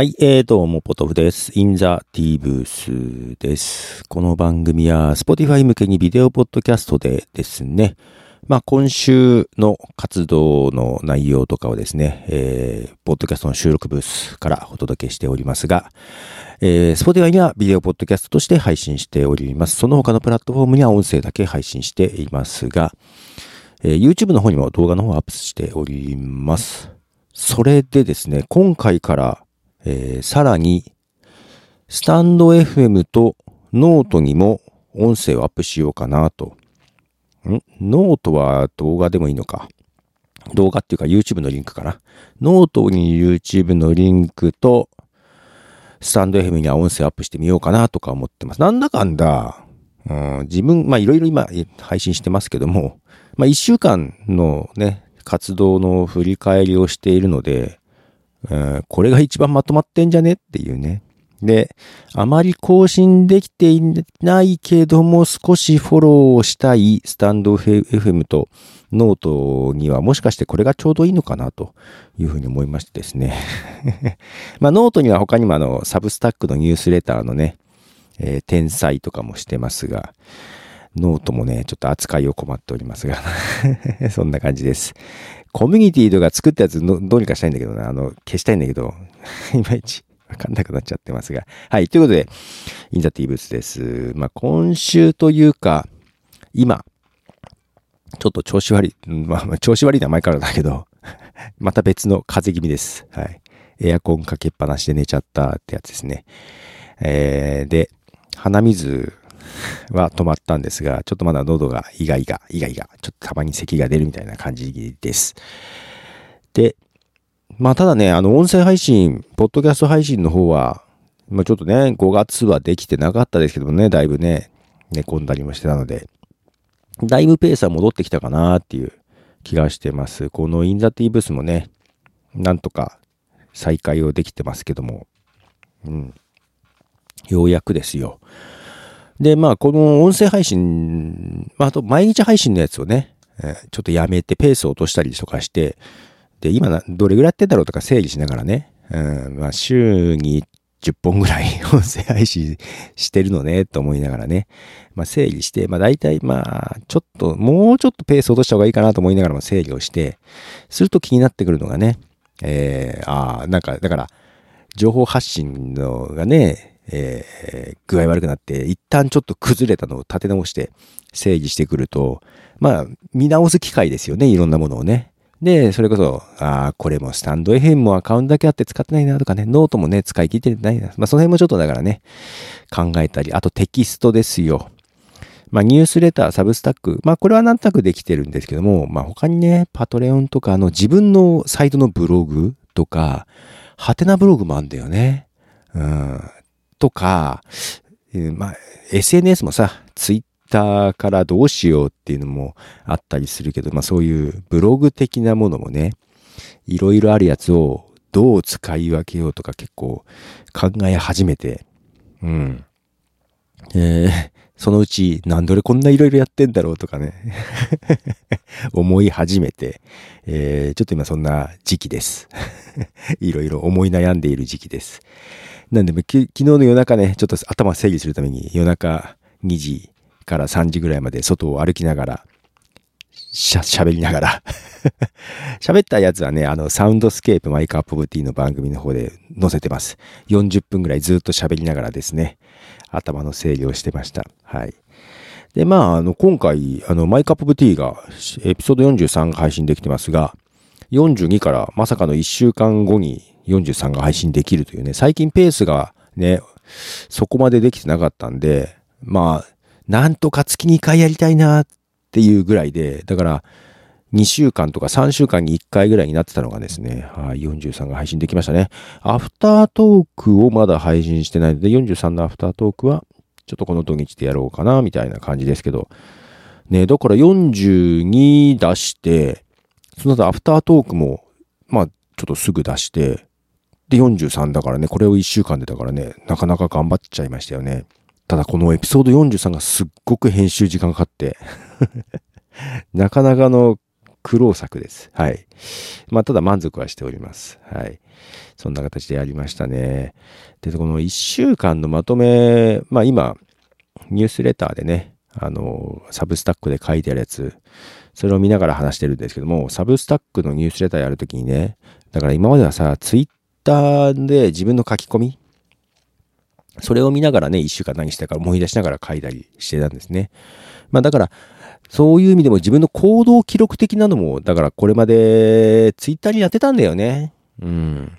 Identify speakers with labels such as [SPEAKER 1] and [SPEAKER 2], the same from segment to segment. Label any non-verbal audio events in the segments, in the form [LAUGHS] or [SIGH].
[SPEAKER 1] はい、えー、どうも、ポトフです。インザ T ブースです。この番組は Spotify 向けにビデオポッドキャストでですね、まあ、今週の活動の内容とかをですね、えー、ポッドキャストの収録ブースからお届けしておりますが、えー、Spotify にはビデオポッドキャストとして配信しております。その他のプラットフォームには音声だけ配信していますが、えー YouTube の方にも動画の方をアップしております。それでですね、今回から、えーさらに、スタンド FM とノートにも音声をアップしようかなと。ん？ノートは動画でもいいのか。動画っていうか YouTube のリンクかな。ノートに YouTube のリンクと、スタンド FM には音声アップしてみようかなとか思ってます。なんだかんだ、うん、自分、まあいろいろ今配信してますけども、まあ一週間のね、活動の振り返りをしているので、これが一番まとまってんじゃねっていうね。で、あまり更新できていないけども少しフォローしたいスタンド FM とノートにはもしかしてこれがちょうどいいのかなというふうに思いましてですね。[LAUGHS] まあノートには他にもあの Substack のニュースレターのね、えー転載とかもしてますが、ノートもね、ちょっと扱いを困っておりますが、[LAUGHS] そんな感じです。コミュニティとか作ったやつのどうにかしたいんだけどな、あの、消したいんだけど、[LAUGHS] いまいちわかんなくなっちゃってますが。はい、ということで、インザティブスです。まあ、今週というか、今、ちょっと調子悪い、まあ調子悪いのは前からだけど、[LAUGHS] また別の風邪気味です。はい。エアコンかけっぱなしで寝ちゃったってやつですね。えー、で、鼻水は止まったんですが、ちょっとまだ喉がイガイガ、イガイガ、ちょっとたまに咳が出るみたいな感じです。で、まあただね、あの音声配信、ポッドキャスト配信の方は、まあちょっとね、5月はできてなかったですけどもね、だいぶね、寝込んだりもしてたので、だいぶペースは戻ってきたかなっていう気がしてます。このインザティブスもね、なんとか再開をできてますけども、うん。ようやくですよ。で、まあ、この音声配信、まあ、あと毎日配信のやつをね、えーちょっとやめてペースを落としたりとかして、で、今、どれぐらいやってんだろうとか整理しながらね、うん、まあ、週に10本ぐらい [LAUGHS] 音声配信してるのね、と思いながらね、まあ、整理して、まあ、大体、まあ、ちょっと、もうちょっとペースを落とした方がいいかなと思いながらも整理をして、すると気になってくるのがね、えー、ああ、なんか、だから、情報発信のがね、えー具合悪くなって、一旦ちょっと崩れたのを立て直して整理してくると、まあ、見直す機会ですよね、いろんなものをね。で、それこそ、ああ、これもスタンド FM もアカウントだけあって使ってないなとかね、ノートもね、使い切ってないな。まあ、その辺もちょっとだからね、考えたり、あとテキストですよ。まあ、ニュースレター、 Substack。まあ、これはなんとなくできてるんですけども、まあ、他にね、 Patreon とか、あの、自分のサイトのブログとか、ハテナブログもあるんだよね。うん。とか、えーまあ、SNS もさ、ツイッターからどうしようっていうのもあったりするけど、まあそういうブログ的なものもね、いろいろあるやつをどう使い分けようとか結構考え始めて、うん。えーそのうち、なんで俺こんないろいろやってんだろうとかね、[LAUGHS] 思い始めて、えーちょっと今そんな時期です。[LAUGHS] いろいろ思い悩んでいる時期です。なんで、き昨日の夜中ね、ちょっと頭整理するために夜中2時から3時ぐらいまで外を歩きながら、しゃ、喋りながら。[LAUGHS] 喋ったやつはね、あの、 Soundscape My Cup of Tea の番組の方で載せてます。40分ぐらいずっと喋りながらですね、頭の整理をしてました。はい。で、まあ、あの、今回、あの、マイクアップオブティが、エピソード43が配信できてますが、42からまさかの1週間後に43が配信できるというね、最近ペースがね、そこまでできてなかったんで、まあ、なんとか月に1回やりたいなっていうぐらいで、だから、2週間とか3週間に1回ぐらいになってたのがですね、はい、43が配信できましたね。アフタートークをまだ配信してないので、43のアフタートークは、ちょっとこの土日でやろうかな、みたいな感じですけど、ね、だから42出して、その後アフタートークも、まあ、ちょっとすぐ出して、で、43だからね、これを1週間でだからね、なかなか頑張っちゃいましたよね。ただこのエピソード43がすっごく編集時間かかって、[LAUGHS] なかなかの苦労作です。はい。まあ、ただ満足はしております。はい。そんな形でやりましたね。で、この1週間のまとめ、まあ今、ニュースレターでね、あの、サブスタックで書いてあるやつ、それを見ながら話してるんですけども、サブスタックのニュースレターやるときにね、だから今まではさ、ツイッターで自分の書き込み、それを見ながらね、1週間何したか思い出しながら書いたりしてたんですね。まあだから、そういう意味でも自分の行動記録的なのも、だからこれまでツイッターにやってたんだよね。うん。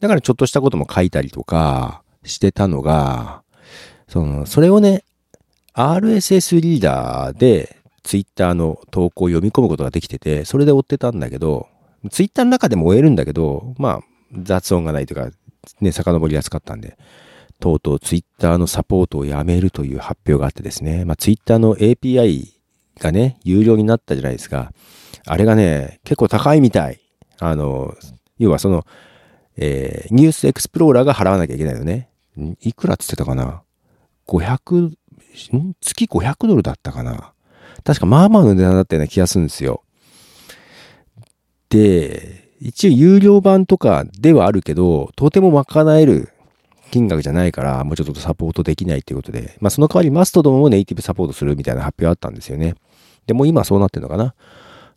[SPEAKER 1] だからちょっとしたことも書いたりとかしてたのが、その、それをね、RSS リーダーでツイッターの投稿を読み込むことができてて、それで追ってたんだけど、ツイッターの中でも追えるんだけど、まあ、雑音がないとか、ね、遡りやすかったんで、とうとうツイッターのサポートをやめるという発表があってですね、まあ、ツイッターの API がね、有料になったじゃないですか。あれがね、結構高いみたい。あの、要はその、えー、ニュースエクスプローラーが払わなきゃいけないよね。いくらっつってたかな ?500、ん？月500ドルだったかな？確かまあまあの値段だったような気がするんですよ。で、一応有料版とかではあるけど、とても賄える金額じゃないから、もうちょっとサポートできないっていうことで、まあその代わりマストドンをネイティブサポートするみたいな発表あったんですよね。で、も今そうなってるのかな？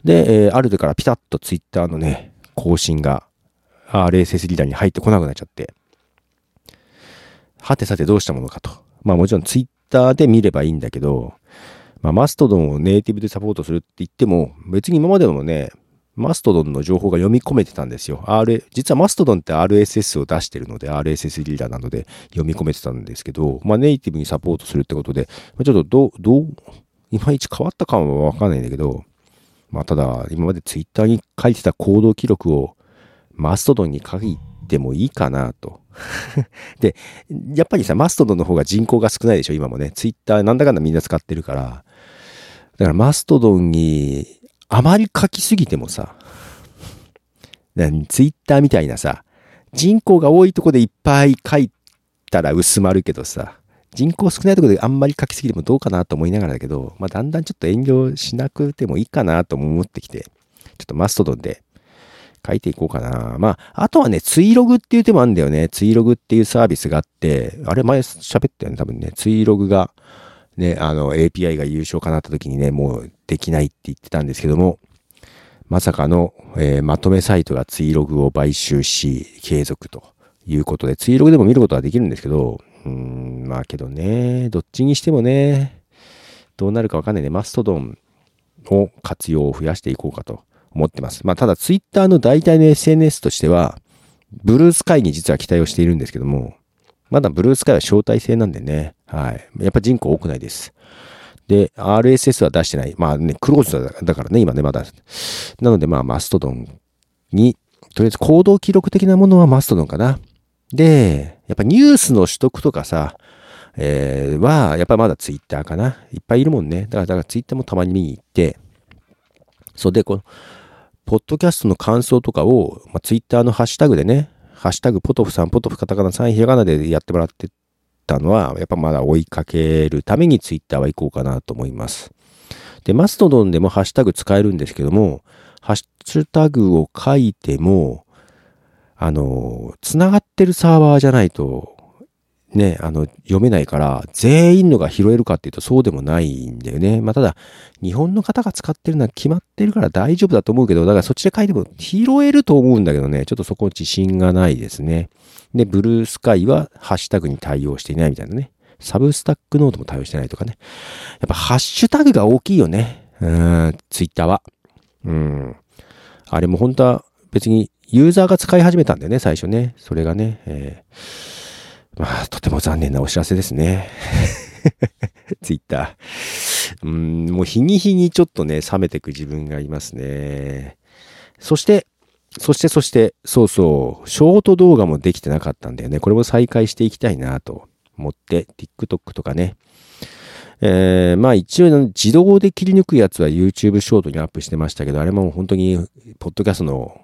[SPEAKER 1] で、えー、ある時からピタッとツイッターのね、更新が RSS リーダーに入ってこなくなっちゃって、はてさてどうしたものかと。まあもちろんツイッターで見ればいいんだけど、まあマストドンをネイティブでサポートするって言っても、別に今までもね、マストドンの情報が読み込めてたんですよ。R、実はマストドンって RSS を出してるので、RSS リーダーなので読み込めてたんですけど、まあネイティブにサポートするってことで、ちょっとどう、どう、いまいち変わったかはわかんないんだけど、まあただ、今までツイッターに書いてた行動記録をマストドンに書いてもいいかなと。[LAUGHS] で、やっぱりさ、マストドンの方が人口が少ないでしょ、今もね。ツイッターなんだかんだみんな使ってるから。だからマストドンにあまり書きすぎてもさ、ツイッターみたいなさ、人口が多いとこでいっぱい書いたら薄まるけどさ、人口少ないとこであんまり書きすぎてもどうかなと思いながらだけど、まあ、だんだんちょっと遠慮しなくてもいいかなと思ってきて、ちょっとマストドンで書いていこうかな。まあ、あとはね、ツイログっていう手もあるんだよね。ツイログっていうサービスがあって、あれ前喋ったよね、多分ね。ツイログが、ね、あの、API が優勝かなった時にね、もうできないって言ってたんですけども、まさかの、えー、まとめサイトがツイログを買収し、継続ということで、ツイログでも見ることはできるんですけど、うん、まあけどね、どっちにしてもね、どうなるかわかんないね。マストドンを活用を増やしていこうかと思ってます。まあ、ただツイッターの代替の SNS としては、ブルースカイに実は期待をしているんですけども、まだブルースカイは招待制なんでね、はい。やっぱ人口多くないです。で、RSS は出してない。まあね、クローズだからね、今ね、まだ。なので、まあ、マストドンに、とりあえず行動記録的なものはマストドンかな。で、やっぱニュースの取得とかさ、えー、は、やっぱまだツイッターかな。いっぱいいるもんね。だから、だからツイッターもたまに見に行って、そうで、この、ポッドキャストの感想とかを、まあ、ツイッターのハッシュタグでね、ハッシュタグポトフさん、ポトフカタカナさん、ひらがなでやってもらってたのは、やっぱまだ追いかけるためにツイッターは行こうかなと思います。で、マストドンでもハッシュタグ使えるんですけども、ハッシュタグを書いても、あの、繋がってるサーバーじゃないと、ね、あの、読めないから、全員のが拾えるかっていうとそうでもないんだよね。まあ、ただ、日本の方が使ってるのは決まってるから大丈夫だと思うけど、だからそっちで書いても拾えると思うんだけどね、ちょっとそこ自信がないですね。で、ブルースカイはハッシュタグに対応していないみたいなね。サブスタックノートも対応してないとかね。やっぱハッシュタグが大きいよね。うん、ツイッターは。うん。あれも本当は別にユーザーが使い始めたんだよね、最初ね。それがね。えーまあ、とても残念なお知らせですね。ツイッター。うん、もう日に日にちょっとね、冷めてく自分がいますね。そして、そしてそして、そうそう、ショート動画もできてなかったんだよね。これも再開していきたいなと思って、TikTok とかね。えー、まあ一応自動で切り抜くやつは YouTube ショートにアップしてましたけど、あれも本当に、ポッドキャストの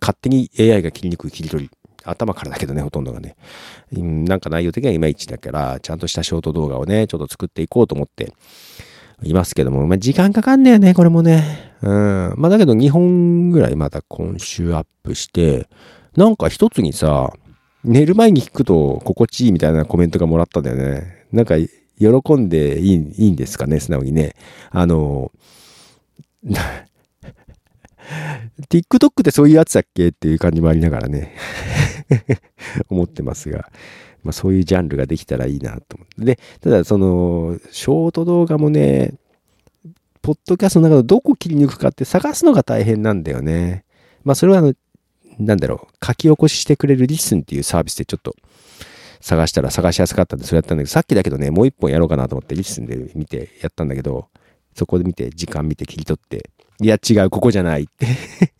[SPEAKER 1] 勝手に AI が切り抜く切り取り頭からだけどね、ほとんどがね。なんか内容的にはいまいちだから、ちゃんとしたショート動画をね、ちょっと作っていこうと思っていますけども、まあ、時間かかんだよね、これもね。うん。まあだけど2本ぐらいまた今週アップして、なんか一つにさ、寝る前に聞くと心地いいみたいなコメントがもらったんだよね。なんか喜んでいいいいんですかね、素直にね。あの、TikTok ってそういうやつだっけっていう感じもありながらね [LAUGHS] 思ってますが、まあそういうジャンルができたらいいなと思って。で、ただその、ショート動画もね、ポッドキャストの中でどこ切り抜くかって探すのが大変なんだよね。まあそれはあの、なんだろう、書き起こししてくれる LISTEN っていうサービスでちょっと探したら探しやすかったんでそれやったんだけど、さっきだけどね、もう一本やろうかなと思って LISTEN で見てやったんだけど、そこで見て、時間見て切り取って、いや違う、ここじゃないって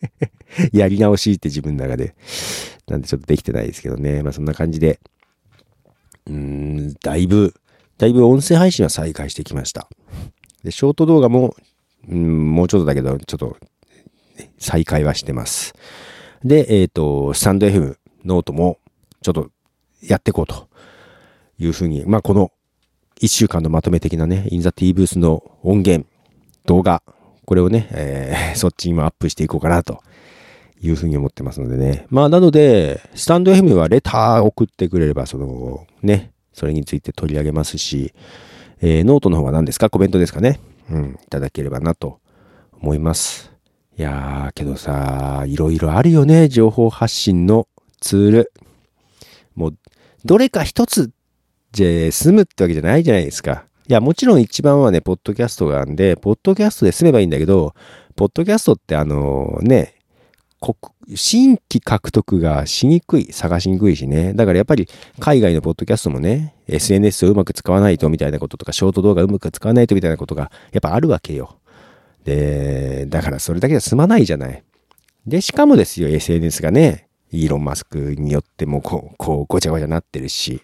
[SPEAKER 1] [LAUGHS] やり直しって自分の中で。なんでちょっとできてないですけどね。まあそんな感じで、うーん、だいぶ、だいぶ音声配信は再開してきました。で、ショート動画も、うん、もうちょっとだけど、ちょっと、再開はしてます。で、えっ、ー、と、 stand.fm note も、ちょっと、やっていこうというふうに、まあ、この1週間のまとめ的なね、インザ T ブースの音源、動画、これをね、えー、[LAUGHS] そっちにもアップしていこうかなというふうに思ってますのでね。まあ、なので、スタンド FM はレター送ってくれれば、その、ね、それについて取り上げますし、えー、ノートの方は何ですか？コメントですかね？うん、いただければなと思います。いやー、けどさ、いろいろあるよね、情報発信のツール。もう、どれか一つじゃ済むってわけじゃないじゃないですか。いや、もちろん一番はね、ポッドキャストがあんで、ポッドキャストで済めばいいんだけど、ポッドキャストってあのね、新規獲得がしにくい、探しにくいしね。だからやっぱり海外のポッドキャストもね、SNS をうまく使わないとみたいなこととか、ショート動画うまく使わないとみたいなことがやっぱあるわけよ。で、だからそれだけで済まないじゃない。で、しかもですよ、SNS がね、イーロン・マスクによってもこう、こう、ごちゃごちゃなってるし、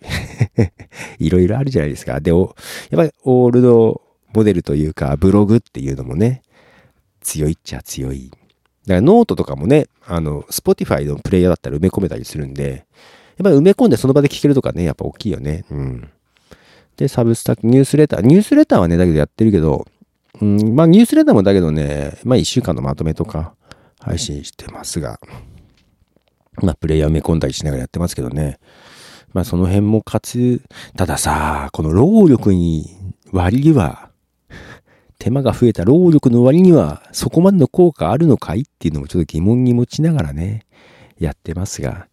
[SPEAKER 1] [LAUGHS] いろいろあるじゃないですか。で、やっぱりオールドモデルというか、ブログっていうのもね、強いっちゃ強い。だからノートとかもね、あの、 Spotify のプレイヤーだったら埋め込めたりするんで、やっぱり埋め込んでその場で聞けるとかね、やっぱ大きいよね。うん。で、サブスタック、ニュースレター。ニュースレターはね、だけどやってるけど、うん、まあニュースレターもだけどね、まあ一週間のまとめとか配信してますが、まあ、プレイヤー埋め込んだりしながらやってますけどね。まあ、その辺もかつ、たださ、この労力に割には、手間が増えた労力の割には、そこまでの効果あるのかいっていうのもちょっと疑問に持ちながらね、やってますが、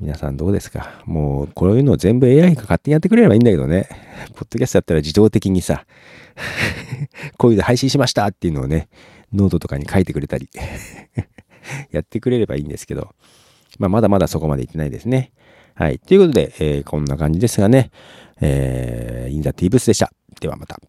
[SPEAKER 1] 皆さんどうですか？もう、こういうのを全部 AI が勝手にやってくれればいいんだけどね。ポッドキャストやったら自動的にさ、[LAUGHS] こういうの配信しましたっていうのをね、ノートとかに書いてくれたり [LAUGHS] やってくれればいいんですけど、まあ、まだまだそこまで行ってないですね。はい。ということで、えー、こんな感じですがね、えー、インザティーブスでした。ではまた。